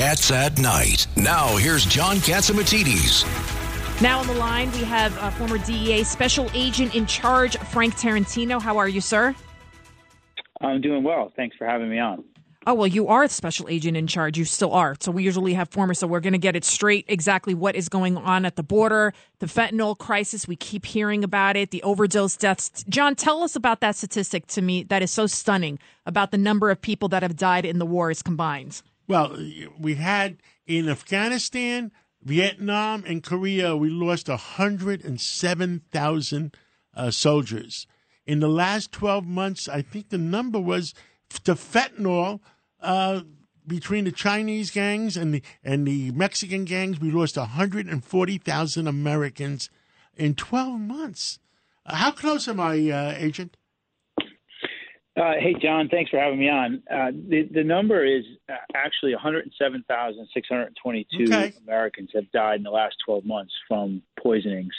Cats at Night. Now, here's John Catsimatidis. Now on the line, we have uh, former DEA Special Agent in Charge, Frank Tarantino. How are you, sir? I'm doing well. Thanks for having me on. Oh, well, you are the special agent in charge. You still are. So we usually have former. So we're going to get it straight exactly what is going on at the border, the fentanyl crisis. We keep hearing about it, the overdose deaths. John, tell us about that statistic to me that is so stunning about the number of people that have died in the wars combined. Well, we had in Afghanistan, Vietnam, and Korea, we lost 107,000 uh, soldiers. In the last 12 months, I think the number was the fentanyl uh, between the Chinese gangs and the and the Mexican gangs. We lost 140,000 Americans in 12 months. Uh, how close am I, uh, Agent? Uh, hey, John, thanks for having me on. Uh, the, the number is uh, actually 107,622 okay. Americans have died in the last 12 months from poisonings.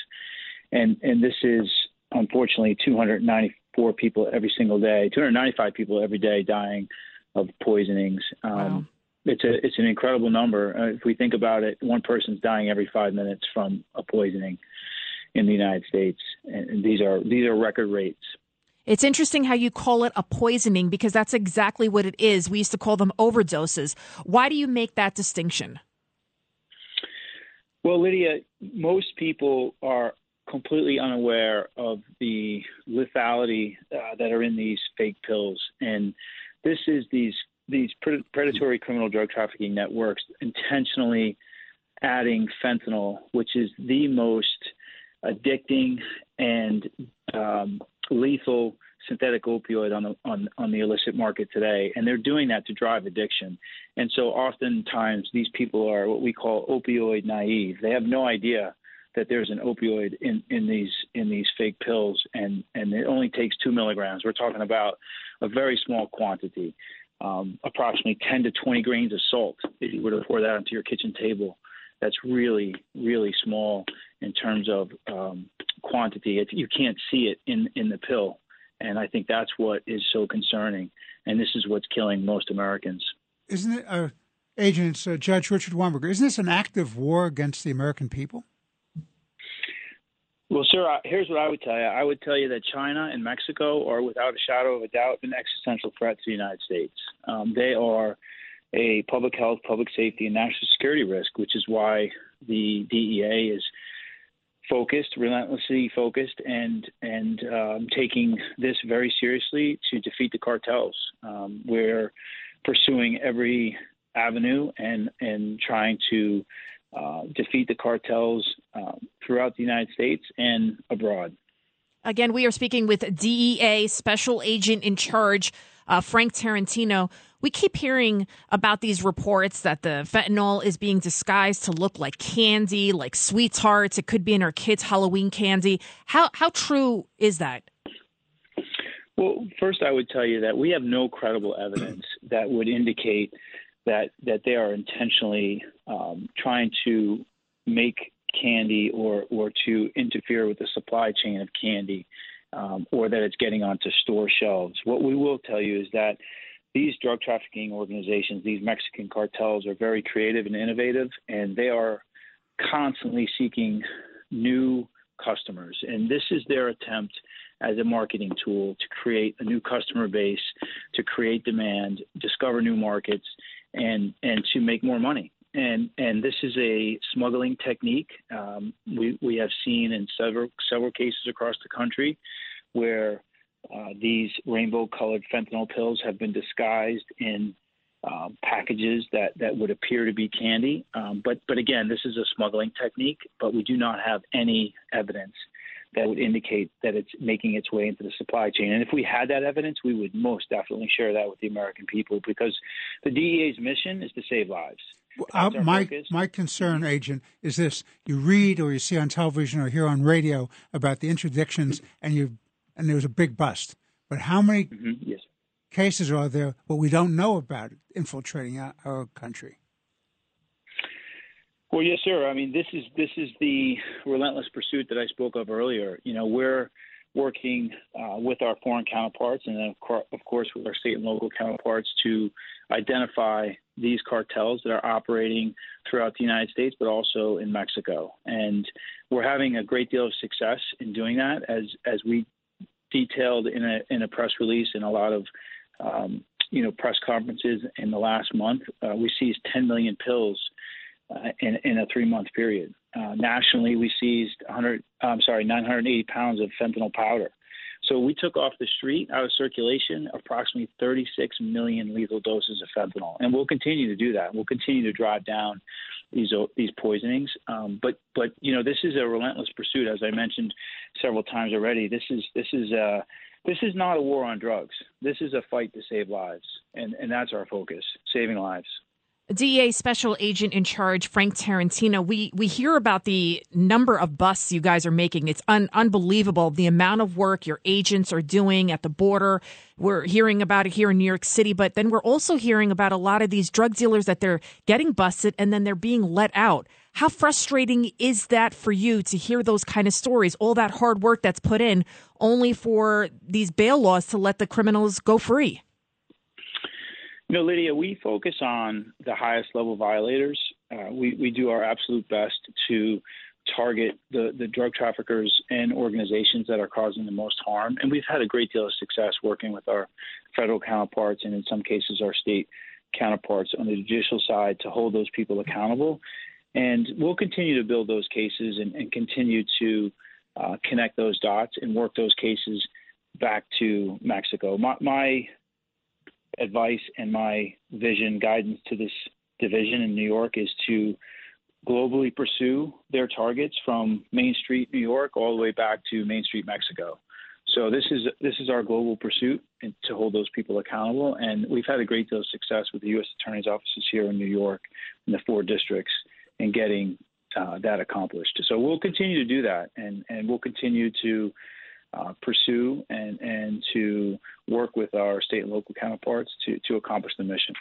And, and this is unfortunately 294 people every single day, 295 people every day dying of poisonings. Um, wow. It's a it's an incredible number. Uh, if we think about it, one person's dying every five minutes from a poisoning in the United States, and, and these are these are record rates. It's interesting how you call it a poisoning because that's exactly what it is. We used to call them overdoses. Why do you make that distinction? Well, Lydia, most people are completely unaware of the lethality uh, that are in these fake pills, and this is these these predatory criminal drug trafficking networks intentionally adding fentanyl, which is the most addicting and um, lethal synthetic opioid on the on on the illicit market today, and they're doing that to drive addiction. And so, oftentimes, these people are what we call opioid naive. They have no idea that there's an opioid in, in these in these fake pills, and and it only takes two milligrams. We're talking about a very small quantity, um, approximately 10 to 20 grains of salt. If you were to pour that onto your kitchen table, that's really really small in terms of um, quantity. It, you can't see it in in the pill, and I think that's what is so concerning. And this is what's killing most Americans. Isn't it, uh, Agent uh, Judge Richard Weinberger? Isn't this an active war against the American people? Well, sir, here's what I would tell you. I would tell you that China and Mexico are, without a shadow of a doubt, an existential threat to the United States. Um, they are a public health, public safety, and national security risk, which is why the DEA is focused, relentlessly focused, and and um, taking this very seriously to defeat the cartels. Um, we're pursuing every avenue and and trying to uh, defeat the cartels uh, throughout the United States and abroad. Again, we are speaking with DEA Special Agent in Charge, uh, Frank Tarantino. We keep hearing about these reports that the fentanyl is being disguised to look like candy, like sweethearts. It could be in our kids' Halloween candy. How how true is that? Well, first, I would tell you that we have no credible evidence that would indicate that that they are intentionally um, trying to make candy or or to interfere with the supply chain of candy, um, or that it's getting onto store shelves. What we will tell you is that these drug trafficking organizations, these Mexican cartels, are very creative and innovative, and they are constantly seeking new customers. And this is their attempt as a marketing tool to create a new customer base, to create demand, discover new markets, and and to make more money. And and this is a smuggling technique. Um, we we have seen in several several cases across the country where uh, these rainbow-colored fentanyl pills have been disguised in uh, packages that, that would appear to be candy. Um, but but again, this is a smuggling technique. But we do not have any evidence that would indicate that it's making its way into the supply chain. And if we had that evidence, we would most definitely share that with the American people because the DEA's mission is to save lives. Uh, my focus. my concern, agent, is this: you read or you see on television or hear on radio about the interdictions, and you and there was a big bust. But how many mm-hmm. yes. cases are there what we don't know about infiltrating our, our country? Well, yes, sir. I mean, this is this is the relentless pursuit that I spoke of earlier. You know, we're working uh, with our foreign counterparts and, of course, with our state and local counterparts to identify these cartels that are operating throughout the United States, but also in Mexico. And we're having a great deal of success in doing that, as as we detailed in a in a press release and a lot of um, you know press conferences in the last month. Uh, we seized 10 million pills uh, in, in a three month period. Uh, nationally, we seized 100, I'm sorry, 980 pounds of fentanyl powder. So we took off the street, out of circulation, approximately 36 million lethal doses of fentanyl, and we'll continue to do that. We'll continue to drive down these these poisonings. Um, but but you know this is a relentless pursuit, as I mentioned several times already. This is this is uh, this is not a war on drugs. This is a fight to save lives, and and that's our focus: saving lives. DEA Special Agent in Charge Frank Tarantino. We we hear about the number of busts you guys are making. It's un- unbelievable the amount of work your agents are doing at the border. We're hearing about it here in New York City, but then we're also hearing about a lot of these drug dealers that they're getting busted and then they're being let out. How frustrating is that for you to hear those kind of stories? All that hard work that's put in only for these bail laws to let the criminals go free. You know, Lydia, we focus on the highest level violators. Uh, we, we do our absolute best to target the, the drug traffickers and organizations that are causing the most harm. And we've had a great deal of success working with our federal counterparts and, in some cases, our state counterparts on the judicial side to hold those people accountable. And we'll continue to build those cases and, and continue to uh, connect those dots and work those cases back to Mexico. My, my advice and my vision guidance to this division in New York is to globally pursue their targets from Main Street, New York, all the way back to Main Street, Mexico. So this is this is our global pursuit to hold those people accountable, and we've had a great deal of success with the U.S. Attorney's offices here in New York, in the four districts, in getting uh, that accomplished. So we'll continue to do that, and and we'll continue to uh, pursue and, and to work with our state and local counterparts to, to accomplish the mission.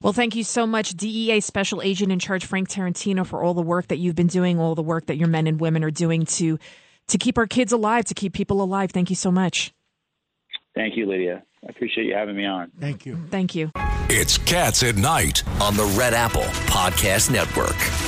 Well, thank you so much, DEA Special Agent in Charge Frank Tarantino, for all the work that you've been doing, all the work that your men and women are doing to to keep our kids alive, to keep people alive. Thank you so much. Thank you, Lydia. I appreciate you having me on. Thank you. Thank you. It's Cats at Night on the Red Apple Podcast Network.